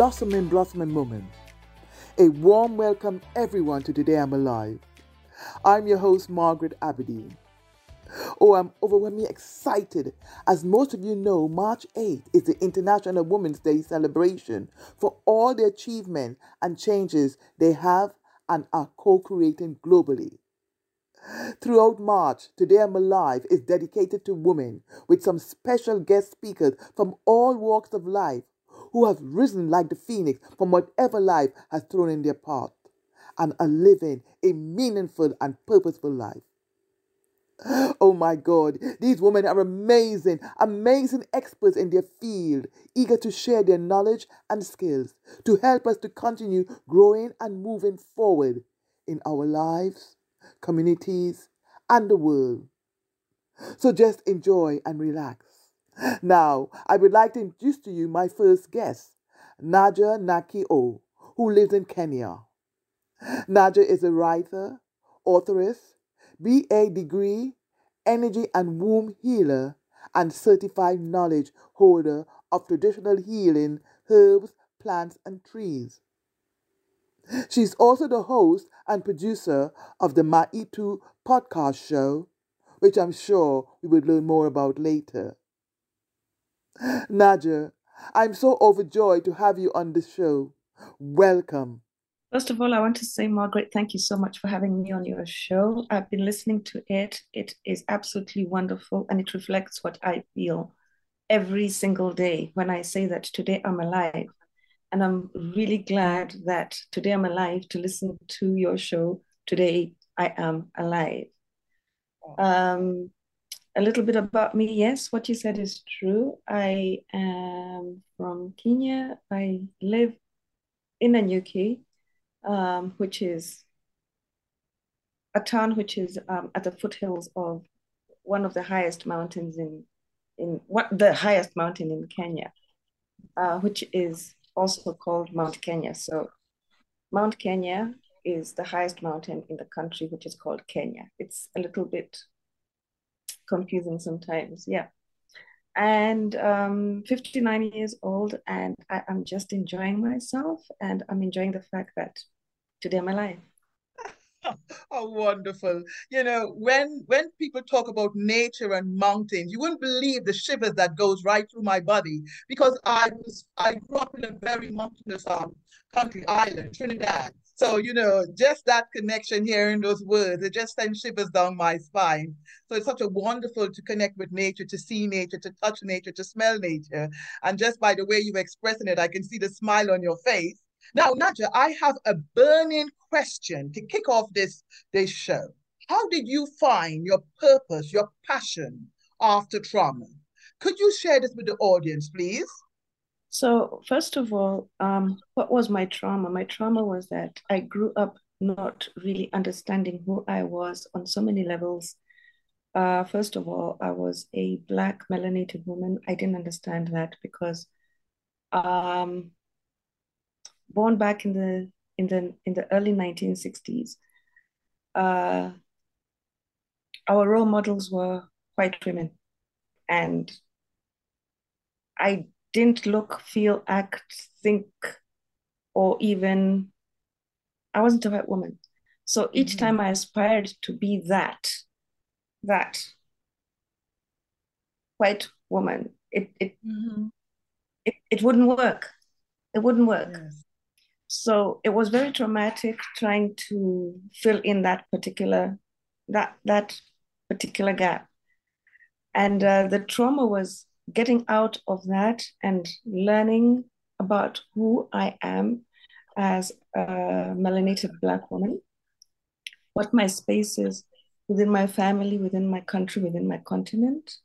blossoming, blossoming moment. A warm welcome, everyone, to Today I'm Alive. I'm your host, Margaret Aberdeen. Oh, I'm overwhelmingly excited. As most of you know, March 8th is the International Women's Day celebration for all the achievements and changes they have and are co creating globally. Throughout March, Today I'm Alive is dedicated to women with some special guest speakers from all walks of life who have risen like the phoenix from whatever life has thrown in their path and are living a meaningful and purposeful life. Oh my God, these women are amazing, amazing experts in their field, eager to share their knowledge and skills to help us to continue growing and moving forward in our lives, communities, and the world. So just enjoy and relax. Now, I would like to introduce to you my first guest, Najar Nyakio, who lives in Kenya. Najar is a writer, authoress, BA degree, energy and womb healer, and certified knowledge holder of traditional healing, herbs, plants, and trees. She's also the host and producer of the Maitu podcast show, which I'm sure we will learn more about later. Najar, I'm so overjoyed to have you on the show. Welcome. First of all, I want to say, Margaret, thank you so much for having me on your show. I've been listening to it. It is absolutely wonderful and it reflects what I feel every single day when I say that today I'm alive. And I'm really glad that today I'm alive to listen to your show. Today I am alive. Um, a little bit about me. Yes, what you said is true. I am from Kenya. I live in UK, um, which is a town which is um, at the foothills of one of the highest mountains in in what the highest mountain in Kenya, uh, which is also called Mount Kenya. So Mount Kenya is the highest mountain in the country, which is called Kenya. It's a little bit confusing sometimes. Yeah. And um, 59 years old, and I, am just enjoying myself, and I'm enjoying the fact that today I'm alive. oh, wonderful! You know, when when people talk about nature and mountains, you wouldn't believe the shivers that goes right through my body because I was I grew up in a very mountainous um, country island, Trinidad, so, you know, just that connection, hearing those words, it just sends shivers down my spine. So it's such a wonderful to connect with nature, to see nature, to touch nature, to smell nature. And just by the way you're expressing it, I can see the smile on your face. Now, Najar, I have a burning question to kick off this, this show. How did you find your purpose, your passion after trauma? Could you share this with the audience, please? So, first of all, um, what was my trauma? My trauma was that I grew up not really understanding who I was on so many levels. Uh, first of all, I was a Black melanated woman. I didn't understand that because um, born back in the in the in the early 1960s, uh, our role models were white women, and I didn't look, feel, act, think, or even, I wasn't a white woman. So each mm-hmm. time I aspired to be that, that white woman, it it, mm-hmm. it, it wouldn't work. It wouldn't work. Yes. So it was very traumatic trying to fill in that particular that that particular gap. And uh, the trauma was getting out of that and learning about who I am as a melanated Black woman, what my space is within my family, within my country, within my continent,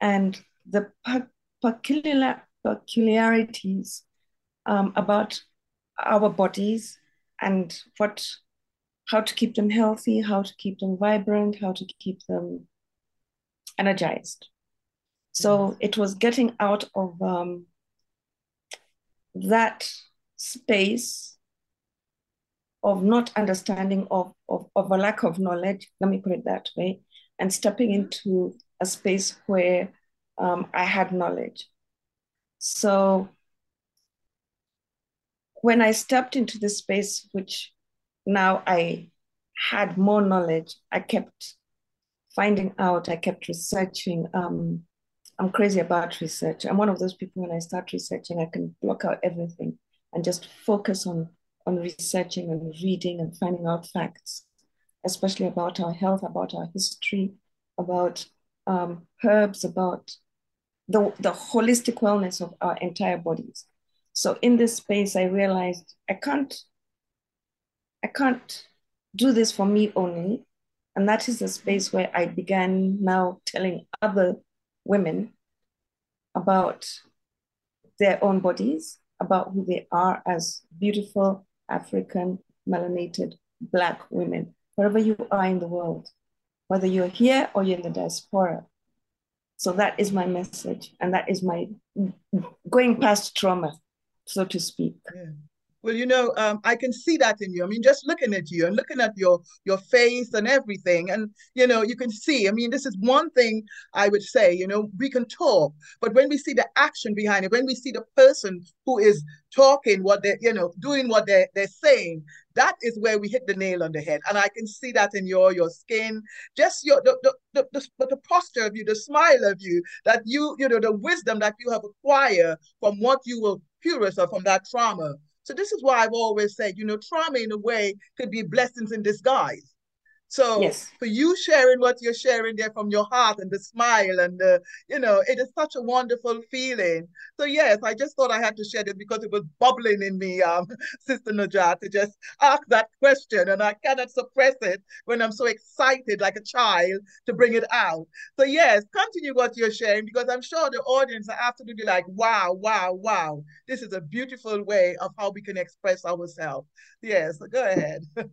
and the peculiar, peculiarities um, about our bodies and what how to keep them healthy, how to keep them vibrant, how to keep them energized. So it was getting out of um, that space of not understanding of, of, of a lack of knowledge, let me put it that way, and stepping into a space where um, I had knowledge. So when I stepped into this space, which now I had more knowledge, I kept finding out, I kept researching. Um, I'm crazy about research. I'm one of those people when I start researching, I can block out everything and just focus on on researching and reading and finding out facts, especially about our health, about our history, about um, herbs, about the, the holistic wellness of our entire bodies. So in this space, I realized I can't, I can't do this for me only. And that is the space where I began now telling other women about their own bodies, about who they are as beautiful African melanated Black women, wherever you are in the world, whether you're here or you're in the diaspora. So that is my message, and that is my going past trauma, so to speak. Yeah. Well, you know, um, I can see that in you. I mean, just looking at you and looking at your your face and everything, and you know, you can see. I mean, this is one thing I would say. You know, we can talk, but when we see the action behind it, when we see the person who is talking what they, you know, doing what they they're saying, that is where we hit the nail on the head. And I can see that in your your skin, just your the the, the, the, the posture of you, the smile of you, that you you know the wisdom that you have acquired from what you were cure yourself from that trauma so this is why I've always said, you know, trauma in a way could be blessings in disguise. So yes. for you sharing what you're sharing there from your heart and the smile and the, you know, it is such a wonderful feeling. So yes, I just thought I had to share this because it was bubbling in me, um, Sister Najat, to just ask that question. And I cannot suppress it when I'm so excited like a child to bring it out. So yes, continue what you're sharing because I'm sure the audience are absolutely like, wow, wow, wow. This is a beautiful way of how we can express ourselves. Yes, go ahead.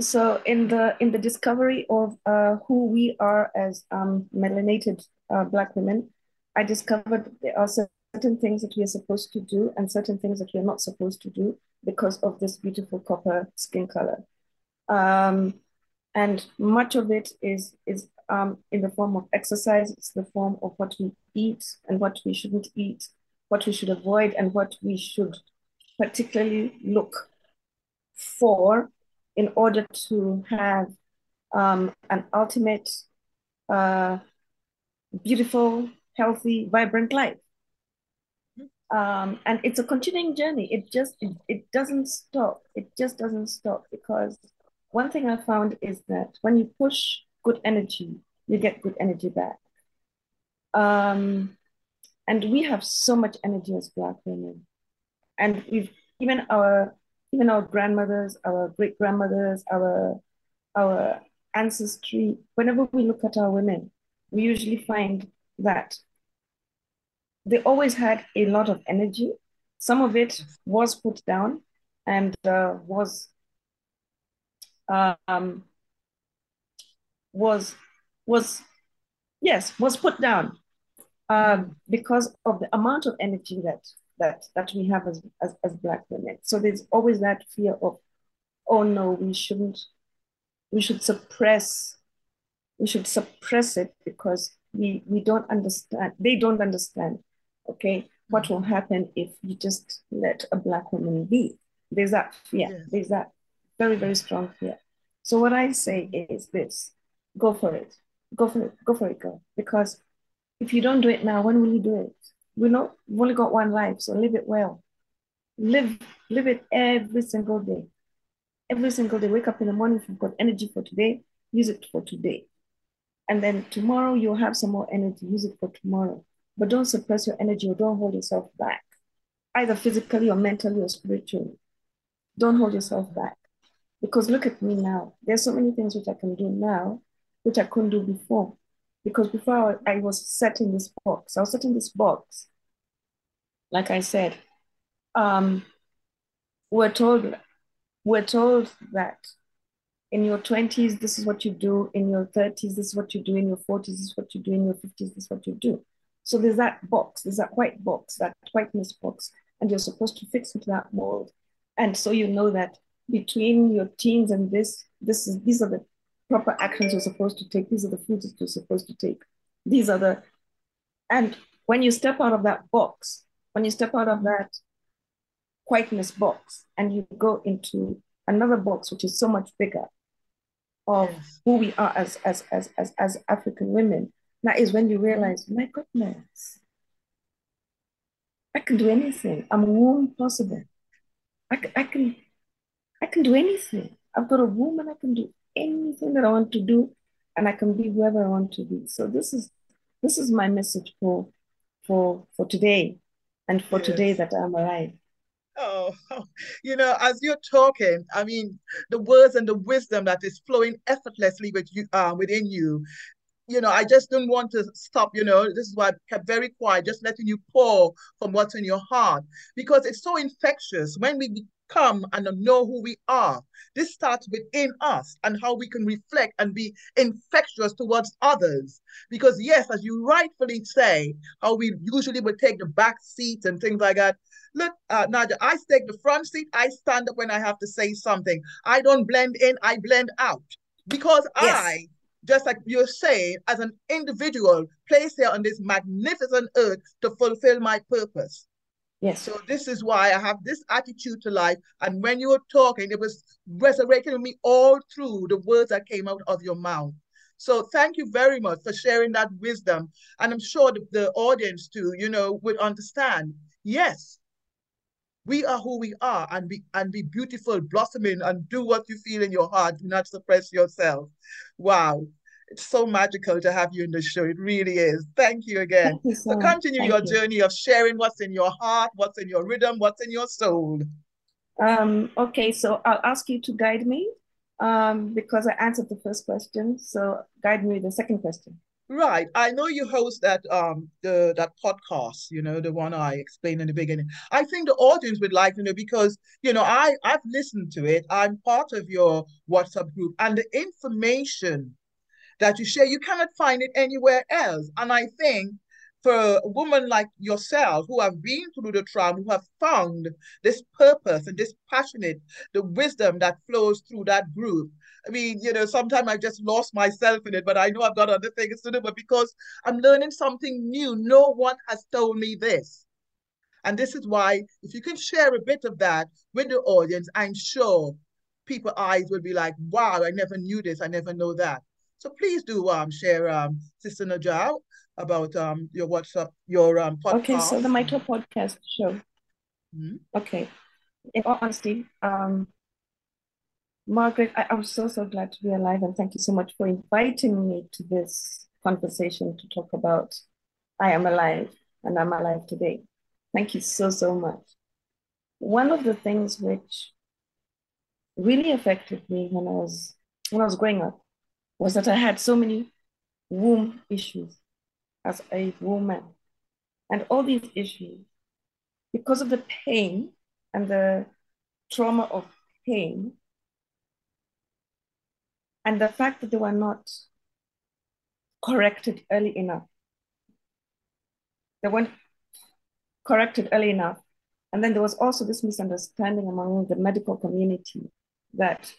so in the in the discovery of uh, who we are as um, melanated uh, black women i discovered there are certain things that we are supposed to do and certain things that we are not supposed to do because of this beautiful copper skin color. Um, and much of it is is um, in the form of exercise. It's the form of what we eat and what we shouldn't eat what we should avoid and what we should particularly look for in order to have um, an ultimate, uh, beautiful, healthy, vibrant life. Um, and it's a continuing journey. It just it, it doesn't stop. It just doesn't stop because one thing I found is that when you push good energy, you get good energy back. Um, and we have so much energy as Black women, and we've even our even our grandmothers, our great grandmothers, our our ancestry, whenever we look at our women, we usually find that they always had a lot of energy. Some of it was put down and uh, was um, was was yes was put down um, because of the amount of energy that that that we have as, as, as black women. So there's always that fear of oh no we shouldn't we should suppress we should suppress it because we we don't understand they don't understand okay what will happen if you just let a black woman be. There's that fear. Yes. there's that very very strong fear. So what i say is this go for it. Go for it go for it girl. Because if you don't do it now when will you do it we know we've only got one life, so live it well. Live, live it every single day. Every single day. Wake up in the morning. If you've got energy for today, use it for today. And then tomorrow you'll have some more energy. Use it for tomorrow. But don't suppress your energy or don't hold yourself back, either physically or mentally or spiritually. Don't hold yourself back. Because look at me now. There's so many things which I can do now, which I couldn't do before because before I was set in this box, I was set in this box. Like I said, um, we're told we're told that in your 20s, this is what you do, in your 30s, this is what you do, in your 40s, this is what you do, in your 50s, this is what you do. So there's that box, there's that white box, that whiteness box, and you're supposed to fix into that mold. And so you know that between your teens and this, this is these are the proper actions you're supposed to take. These are the foods that you're supposed to take. These are the, and when you step out of that box, when you step out of that quietness box and you go into another box which is so much bigger of yes. who we are as, as as as as African women, that is when you realize, mm. my goodness, I can do anything. I'm a womb possible. I can, I can I can do anything. I've got a woman, I can do anything that I want to do, and I can be whoever I want to be. So this is this is my message for for for today and for yes. today that I'm alive. Oh, you know, as you're talking, I mean, the words and the wisdom that is flowing effortlessly with you, uh, within you. You know, I just don't want to stop. You know, this is why I kept very quiet, just letting you pour from what's in your heart because it's so infectious. When we come and know who we are. This starts within us and how we can reflect and be infectious towards others. Because, yes, as you rightfully say, how we usually would take the back seat and things like that. Look, uh, Nadia, I take the front seat. I stand up when I have to say something. I don't blend in, I blend out. Because yes. I, just like you're saying, as an individual, placed here on this magnificent earth to fulfill my purpose. Yes. So this is why I have this attitude to life. And when you were talking, it was resurrecting me all through the words that came out of your mouth. So thank you very much for sharing that wisdom. And I'm sure the, the audience too, you know, would understand. Yes, we are who we are and be and be beautiful, blossoming, and do what you feel in your heart. Do not suppress yourself. Wow. It's so magical to have you in the show. It really is. Thank you again. Thank you so, so continue your you. journey of sharing what's in your heart, what's in your rhythm, what's in your soul. Um, okay, so I'll ask you to guide me um, because I answered the first question. So guide me with the second question. Right. I know you host that um the that podcast, you know, the one I explained in the beginning. I think the audience would like to know because, you know, I I've listened to it. I'm part of your WhatsApp group and the information that you share, you cannot find it anywhere else. And I think for a woman like yourself who have been through the trauma, who have found this purpose and this passionate, the wisdom that flows through that group. I mean, you know, sometimes I just lost myself in it, but I know I've got other things to do. But because I'm learning something new, no one has told me this. And this is why, if you can share a bit of that with the audience, I'm sure people's eyes will be like, wow, I never knew this. I never know that. So please do um, share, um, Sister Najal, about um, your WhatsApp, your um, podcast. Okay, so the micro podcast show. Mm-hmm. Okay. In all honesty, um, Margaret, I, I'm so, so glad to be alive and thank you so much for inviting me to this conversation to talk about I am alive and I'm alive today. Thank you so, so much. One of the things which really affected me when I was when I was growing up was that I had so many womb issues as a woman. And all these issues, because of the pain and the trauma of pain, and the fact that they were not corrected early enough. They weren't corrected early enough. And then there was also this misunderstanding among the medical community that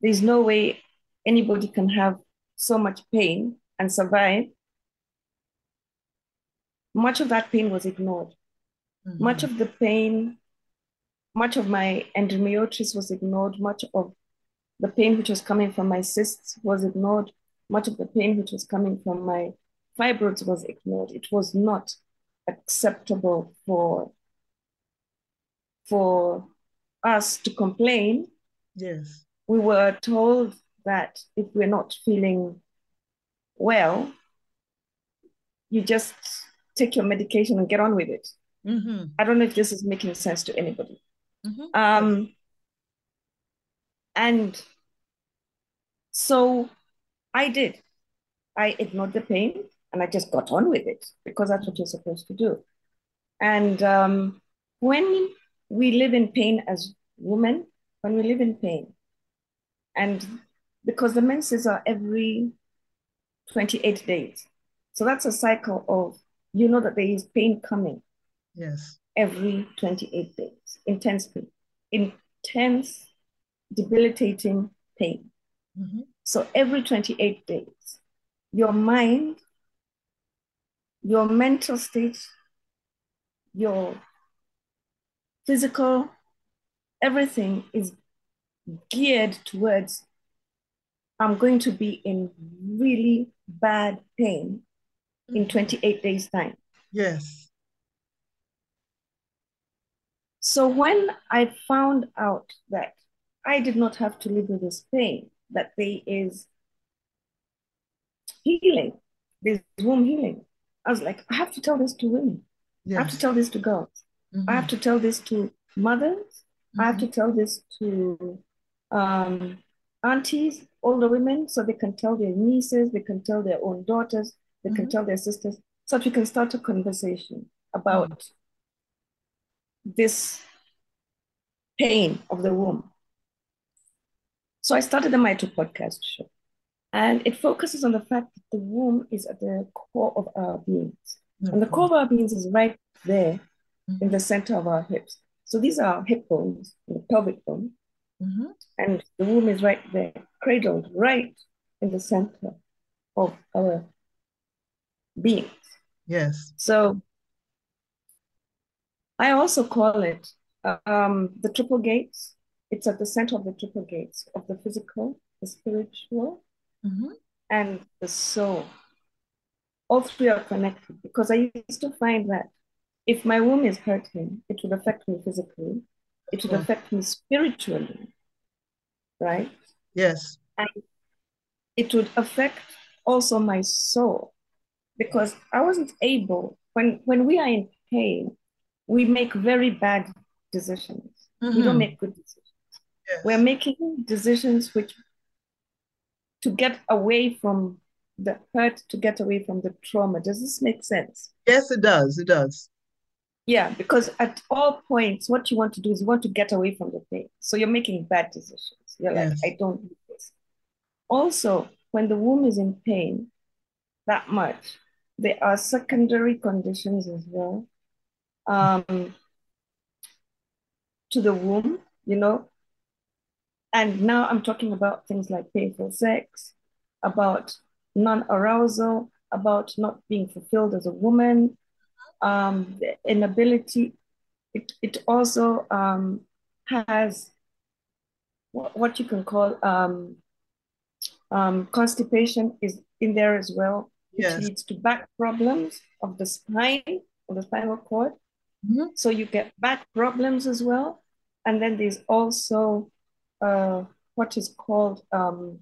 there's no way anybody can have so much pain and survive, much of that pain was ignored. Mm-hmm. Much of the pain, much of my endometriosis was ignored. Much of the pain which was coming from my cysts was ignored. Much of the pain which was coming from my fibroids was ignored. It was not acceptable for for us to complain. Yes. We were told that if we're not feeling well, you just take your medication and get on with it. Mm-hmm. I don't know if this is making sense to anybody. Mm-hmm. Um, and so I did. I ignored the pain and I just got on with it because that's what you're supposed to do. And um, when we live in pain as women, when we live in pain, and because the menses are every 28 days. So that's a cycle of, you know, that there is pain coming. Yes. Every 28 days, intense pain, intense, debilitating pain. Mm-hmm. So every 28 days, your mind, your mental state, your physical everything is geared towards I'm going to be in really bad pain in Mhm. 28 days' time. Yes. So when I found out that I did not have to live with this pain, that there is healing, there's womb healing, I was like, I have to tell this to women. I have to tell this to girls. I have Mhm. to tell this to mothers. I have to Mhm. tell this to um, aunties, older women, so they can tell their nieces, they can tell their own daughters, they can Mhm. tell their sisters, so that we can start a conversation about mm. this pain of the womb. So I started the Maitu podcast show, and it focuses on the fact that the womb is at the core of our beings. Mm. And the core of our beings is right there mm. in the center of our hips. So these are hip bones, the pelvic bone, Mhm. and the womb is right there, cradled right in the center of our beings. Yes. So I also call it um, the triple gates. It's at the center of the triple gates of the physical, the spiritual, Mhm. and the soul. All three are connected because I used to find that if my womb is hurting, it would affect me physically, it would affect me spiritually, right? Yes. And it would affect also my soul because I wasn't able, when, when we are in pain, we make very bad decisions. We don't Mhm. make good decisions. Yes. We're making decisions which to get away from the hurt, to get away from the trauma. Does this make sense? Yes, it does. It does. Yeah, because at all points, what you want to do is you want to get away from the pain. So you're making bad decisions. You're like, I don't need this. Also, when the womb is in pain that much, there are secondary conditions as well um, to the womb, you know. And now I'm talking about things like painful sex, about non arousal, about not being fulfilled as a woman, um, the inability. It, it also um, has what, what you can call um, um, constipation is in there as well, which Yes. leads to back problems of the spine, of the spinal cord. Mhm. So you get back problems as well. And then there's also uh, what is called um,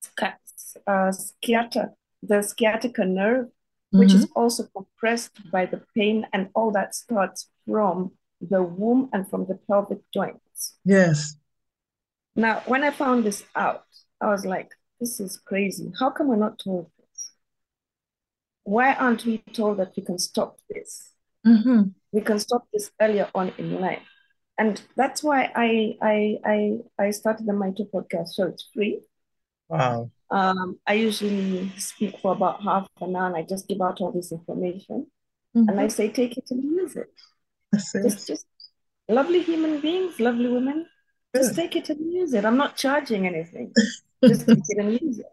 sca- uh, sciatica, the sciatica nerve, which is also compressed by the pain, and all that starts from the womb and from the pelvic joints. Yes. Now, when I found this out, I was like, this is crazy. How come we're not told this? Why aren't we told that we can stop this? Mhm. We can stop this earlier on in life. And that's why I I I I started the Maitu podcast So It's free. Wow. Um, I usually speak for about half an hour and I just give out all this information. And I Mhm. say, take it and use it. That's it. Just just lovely human beings, lovely women. Just take it and use it. I'm not charging anything. Just take it and use it.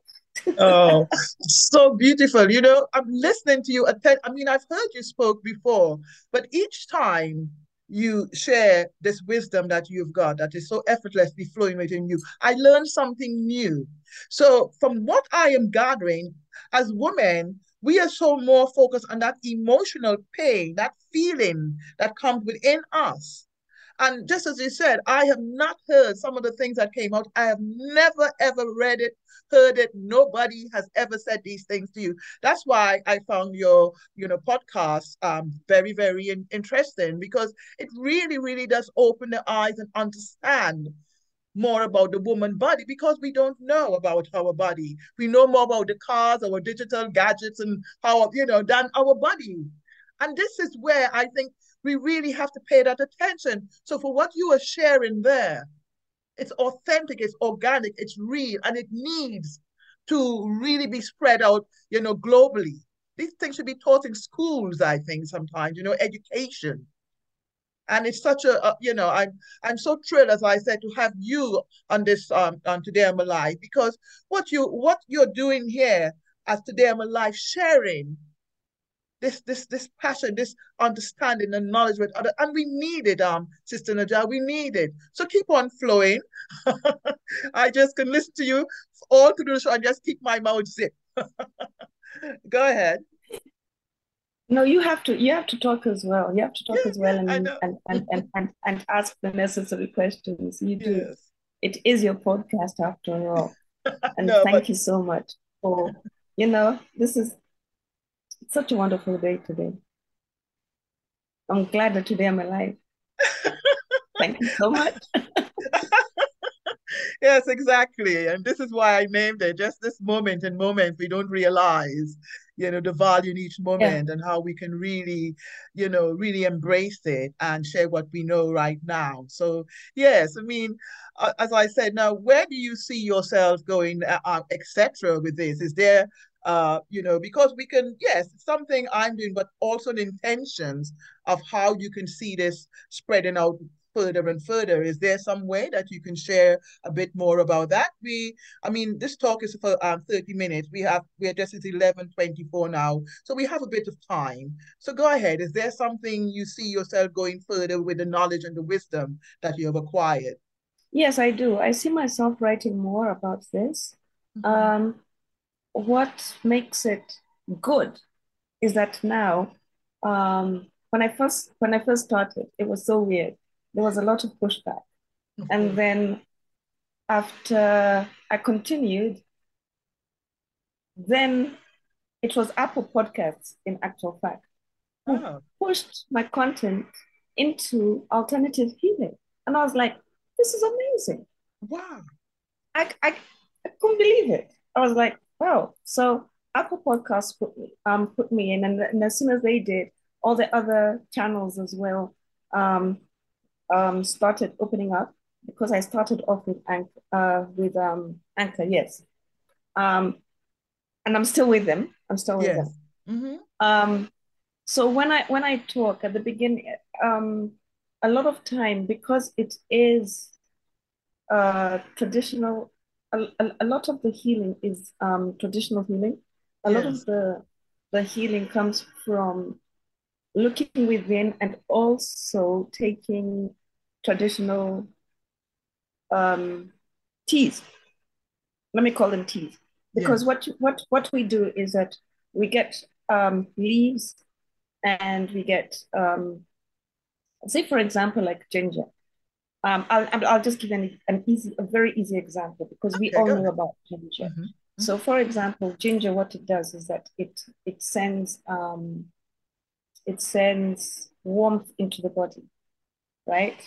Oh, so beautiful. You know, I'm listening to you. atten- I mean, I've heard you spoke before, but each time you share this wisdom that you've got that is so effortlessly flowing within you, I learn something new. So, from what I am gathering, as women, we are so more focused on that emotional pain, that feeling that comes within us. And just as you said, I have not heard some of the things that came out. I have never, ever read it, heard it. Nobody has ever said these things to you. That's why I found your, you know, podcast um, very, very in- interesting because it really, really does open the eyes and understand more about the woman body because we don't know about our body. We know more about the cars, our digital gadgets, and how, you know, than our body. And this is where I think we really have to pay that attention. So for what you are sharing there, it's authentic, it's organic, it's real, and it needs to really be spread out, you know, globally. These things should be taught in schools, I think, sometimes, you know, education. And it's such a, a you know, I'm I'm so thrilled, as I said, to have you on this um on Today I'm Alive because what you what you're doing here as Today I'm Alive, sharing this this this passion, this understanding and knowledge with other, and we need it, um, Sister Najar, we need it. So keep on flowing. I just can listen to you all through the show and just keep my mouth zipped. Go ahead. No, you have to you have to talk as well. You have to talk as well and and, and, and, and, and ask the necessary questions. You do. Yes. It is your podcast after all. And no, thank but... you so much for you know, this is such a wonderful day today. I'm glad that today I'm alive. thank you so much. yes, exactly. And this is why I named it just this moment and moment we don't realize, you know, the value in each moment yeah. and how we can really, you know, really embrace it and share what we know right now. So, yes, I mean, uh, as I said, now, where do you see yourself going, uh, uh etc. with this? Is there uh, you know, because we can, yes, something I'm doing, but also the intentions of how you can see this spreading out further and further. Is there some way that you can share a bit more about that? We, I mean, this talk is for um, 30 minutes. We have, we are just at 11.24 now. So we have a bit of time. So go ahead. Is there something you see yourself going further with the knowledge and the wisdom that you have acquired? Yes, I do. I see myself writing more about this. Mm-hmm. Um, what makes it good is that now, um, when I first when I first started, it was so weird there was a lot of pushback. Mm-hmm. And then after I continued, then it was Apple Podcasts, in actual fact, who oh. pushed my content into alternative healing. And I was like, this is amazing. Wow. I, I, I couldn't believe it. I was like, wow. So Apple Podcasts put me, um, put me in. And, and as soon as they did, all the other channels as well um, um, started opening up because I started off with Anchor, uh, with um, Anchor, yes. Um, and I'm still with them. I'm still with yes. them. Mm-hmm. Um, so when I when I talk at the beginning, um, a lot of time because it is uh, traditional. A, a, lot of the healing is um, traditional healing. A yes. lot of the the healing comes from looking within and also taking traditional um, teas. Let me call them teas. Because yeah. what, what, what we do is that we get um, leaves and we get, um, say, for example, like ginger. Um, I'll, I'll just give an, an easy, a very easy example because we all know about ginger. Mm-hmm. Mm-hmm. So, for example, ginger, what it does is that it it sends um, it sends warmth into the body, right?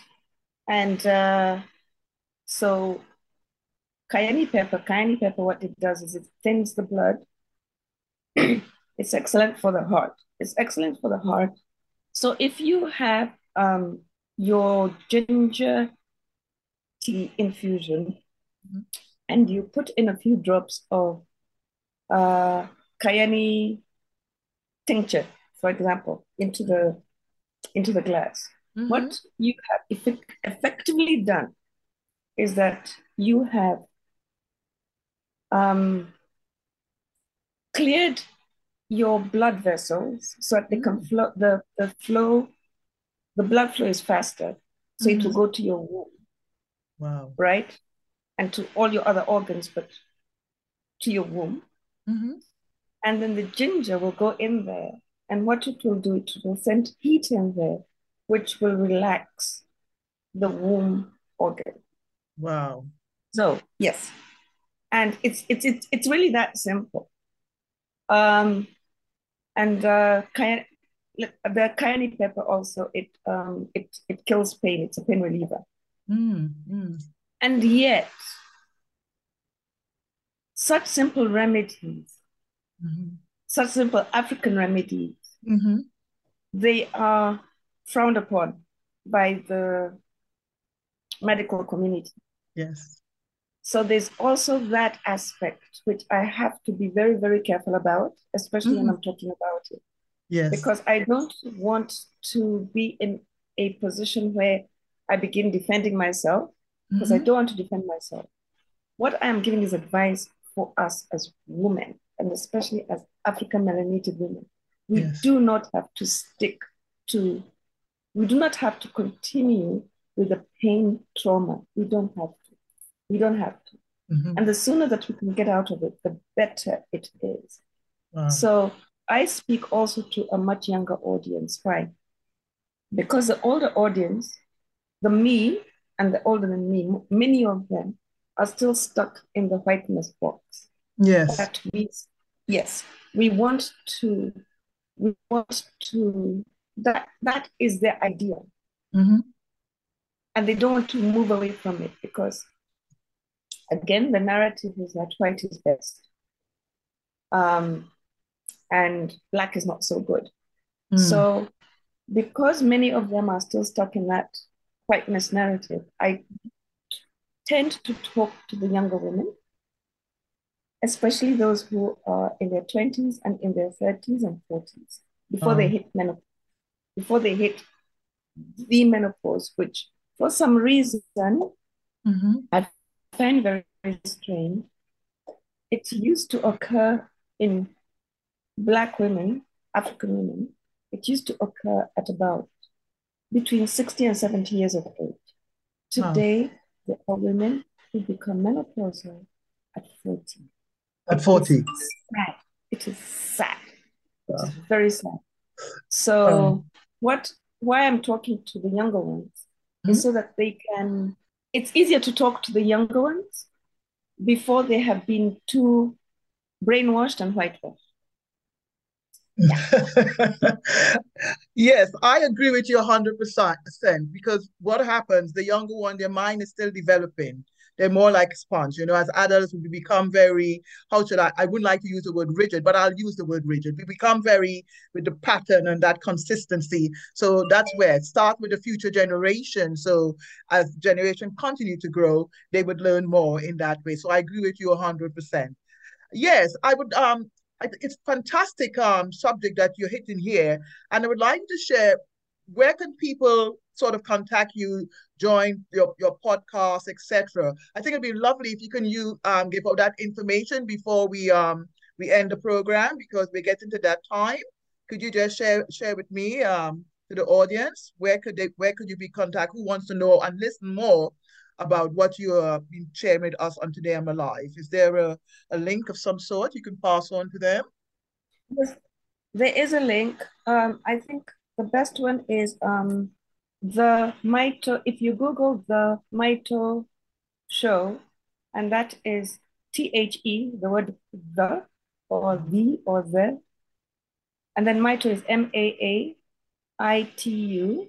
And uh, so cayenne pepper, cayenne pepper, what it does is it thins the blood. it's excellent for the heart. It's excellent for the heart. So if you have um, your ginger tea infusion mm-hmm. and you put in a few drops of uh, cayenne tincture, for example, into the into the glass, Mm-hmm. What you have effect- effectively done is that you have um, cleared your blood vessels so that they can mm. flow the, the flow the blood flow is faster so mm-hmm. it will mm-hmm. go to your womb wow right and to all your other organs but to your womb mm-hmm. and then the ginger will go in there and what it will do it will send heat in there which will relax the womb organ. Wow. So yes, and it's it's it's it's really that simple. Um, and uh, cayenne, the cayenne pepper also it um it it kills pain. It's a pain reliever. Mm, mm. And yet, such simple remedies, mm-hmm. such simple African remedies, mm-hmm. they are frowned upon by the medical community. Yes. So there's also that aspect which I have to be very, very careful about, especially mm-hmm. when I'm talking about it. Yes. Because I don't want to be in a position where I begin defending myself, because mm-hmm. I don't want to defend myself. What I am giving is advice for us as women, and especially as African melanated women, We Yes. do not have to stick to, we do not have to continue with the pain trauma. We don't have to. We don't have to. Mhm. And the sooner that we can get out of it, the better it is. Wow. So I speak also to a much younger audience. Why? Because the older audience, the me and the older than me, many of them are still stuck in the whiteness box. Yes. That means, yes, we want to, we want to, that that is their ideal. Mhm. And they don't want to move away from it because again, the narrative is that white is best. Um, and black is not so good. Mm. So, because many of them are still stuck in that whiteness narrative, I tend to talk to the younger women, especially those who are in their 20s and in their 30s and 40s, before they Oh. hit menopause, before they hit the menopause, which for some reason Mhm. I find very, very strange. It used to occur in Black women, African women. It used to occur at about between 60 and 70 years of age. Today, there are women who become menopausal at 40. At 40. It's sad. It is sad. Wow. It's very sad. So, Um, what why I'm talking to the younger ones Mhm. is so that they can. It's easier to talk to the younger ones before they have been too brainwashed and whitewashed. Yes, I agree with you 100% because what happens, the younger one, their mind is still developing. They're more like a sponge. You know, as adults, we become very, how should I, I wouldn't like to use the word rigid, but I'll use the word rigid. We become very with the pattern and that consistency. So that's where it starts with the future generation. So as generation continue to grow, they would learn more in that way. So I agree with you 100%. Yes, I would. Um, it's fantastic um subject that you're hitting here, and I would like to share where can people sort of contact you, join your your podcast, etc. I think it'd be lovely if you can you um give out that information before we um we end the program because we're getting to that time. Could you just share share with me um to the audience where could they where could you be contact? Who wants to know and listen more about what you have been sharing with us on Today I'm Alive? Is there a, a link of some sort you can pass on to them? Yes, there is a link. Um, I think the best one is um, the Maitu. If you Google the Maitu show, and that is T H E, the word the, or the, or the, and then Maitu is M A A I T U.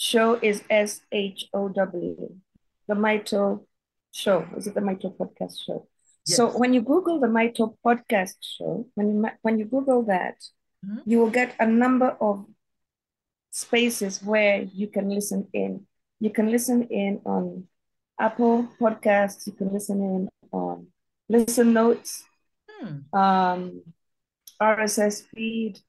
Show is S H O W. The Maitu show. Is it the Maitu podcast show? So when you Google the Maitu podcast show, when you when you Google that, Mhm. you will get a number of spaces where you can listen in. You can listen in on Apple Podcasts. You can listen in on Listen Notes, Hmm. um, RSS feed,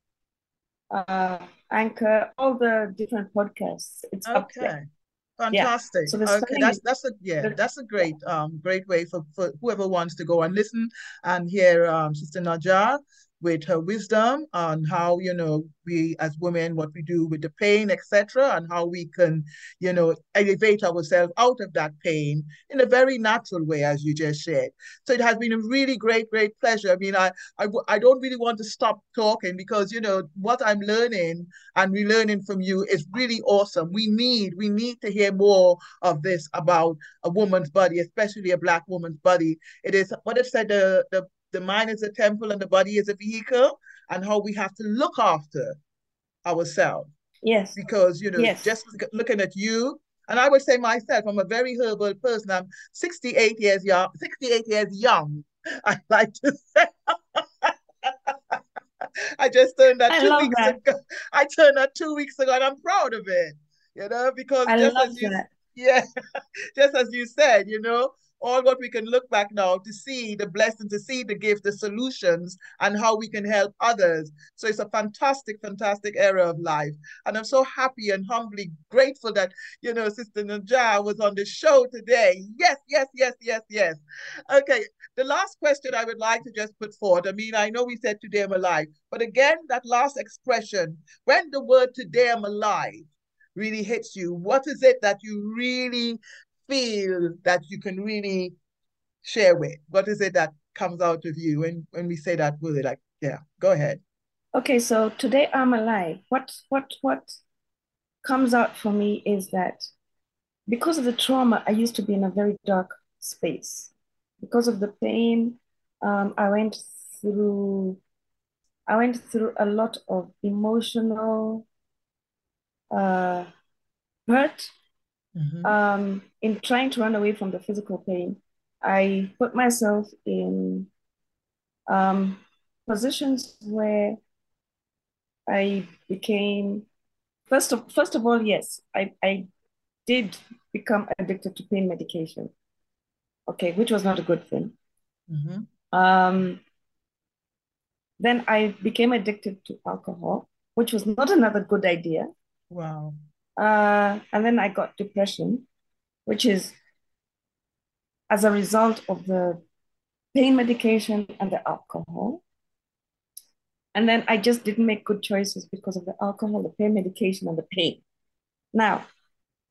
uh, Anchor, all the different podcasts. It's up there. Fantastic. So Okay, that's that's a yeah, that's a great um great way for, for whoever wants to go and listen and hear um Sister Najar with her wisdom on how you know we as women what we do with the pain etc and how we can you know elevate ourselves out of that pain in a very natural way as you just shared. So it has been a really great great pleasure. I mean i i, I don't really want to stop talking because you know what i'm learning and relearning from you is really awesome. We need we need to hear more of this about a woman's body especially a black woman's body. It is what it said the the the mind is a temple and the body is a vehicle and how we have to look after ourselves yes, because you know Yes. just looking at you and i would say myself i'm a very herbal person i'm 68 years young 68 years young i like to say i just turned that I two weeks that. ago i turned that two weeks ago and i'm proud of it you know because I just as you that. yeah, just as you said, you know, all what we can look back now to see the blessing, to see the gift, the solutions, and how we can help others. So it's a fantastic, fantastic era of life. And I'm so happy and humbly grateful that, you know, Sister Najar was on the show today. Yes, yes, yes, yes, yes. Okay, the last question I would like to just put forward. I mean, I know we said today I'm alive, but again, that last expression, when the word today I'm alive really hits you, what is it that you really feel that you can really share with? What is it that comes out of you when, when we say that word? Like, yeah, go ahead. Okay, so today I'm alive. What what what comes out for me is that because of the trauma, I used to be in a very dark space. Because of the pain, um, I went through I went through a lot of emotional uh, hurt mm-hmm. um, in trying to run away from the physical pain. I put myself in um, positions where I became first of first of all, yes, I, I did become addicted to pain medication. Okay, which was not a good thing. Mm-hmm. Um, then I became addicted to alcohol, which was not another good idea. Wow. Uh, and then I got depression, which is as a result of the pain medication and the alcohol. And then I just didn't make good choices because of the alcohol, the pain medication, and the pain. Now,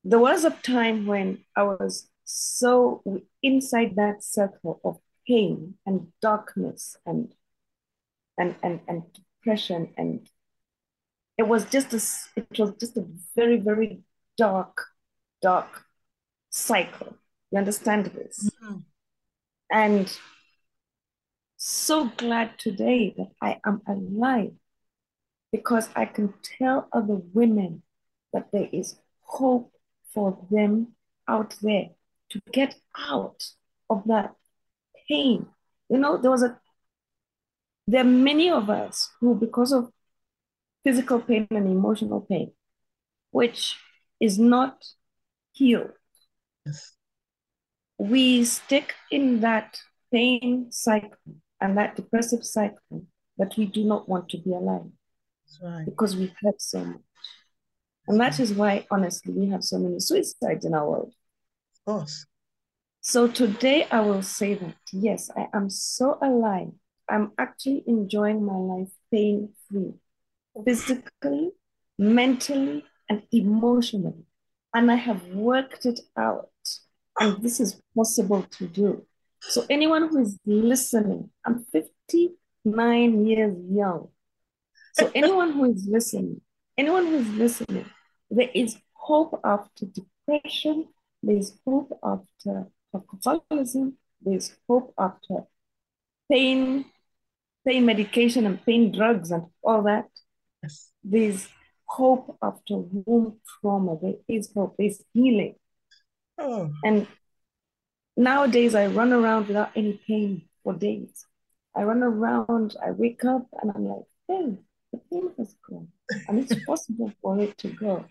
there was a time when I was so inside that circle of pain and darkness and and and, and depression and it was just a it was just a very very dark dark cycle. You understand this? Mm-hmm. and so glad today that i am alive because i can tell other women that there is hope for them out there to get out of that pain. You know there was a there are many of us who because of physical pain and emotional pain, which is not healed. Yes. We stick in that pain cycle and that depressive cycle that we do not want to be alive. Right. Because we hurt so much. And that is why, honestly, we have so many suicides in our world. Of course. So today I will say that, yes, I am so alive. I'm actually enjoying my life pain free physically, mentally, and emotionally. And I have worked it out. And this is possible to do. So, anyone who is listening, I'm 59 years young. So, anyone who is listening, anyone who is listening, there is hope after depression, there is hope after alcoholism, there is hope after pain, pain medication and pain drugs and all that. Yes. There's hope after womb trauma. There is hope. There's healing. Oh. And nowadays, I run around without any pain for days. I run around, I wake up, and I'm like, hey, the pain has gone. And it's possible for it to go.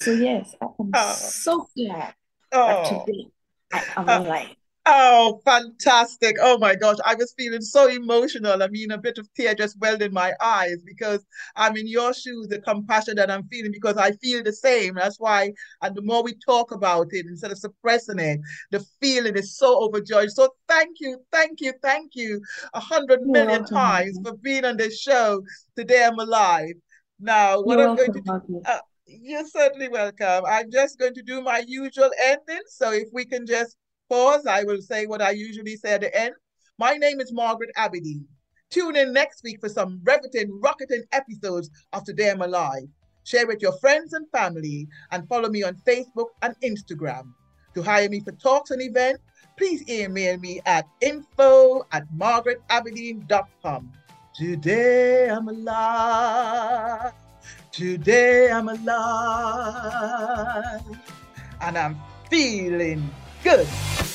So, yes, I am oh. so glad oh. that today I am oh. alive. Oh, fantastic. Oh my gosh. I was feeling so emotional. I mean, a bit of tear just welled in my eyes because I'm in your shoes, the compassion that I'm feeling because I feel the same. That's why, and the more we talk about it instead of suppressing it, the feeling is so overjoyed. So thank you, thank you, thank you a hundred million times for being on this show. Today I'm alive. Now, what You're I'm going to do. Uh, you're certainly welcome. I'm just going to do my usual ending. So if we can just pause, I will say what I usually say at the end. My name is Margaret Aberdeen. Tune in next week for some riveting, rocketing episodes of Today I'm Alive. Share with your friends and family and follow me on Facebook and Instagram. To hire me for talks and events, please email me at info at margaretaberdeen.com. Today I'm alive. Today I'm alive. And I'm feeling good.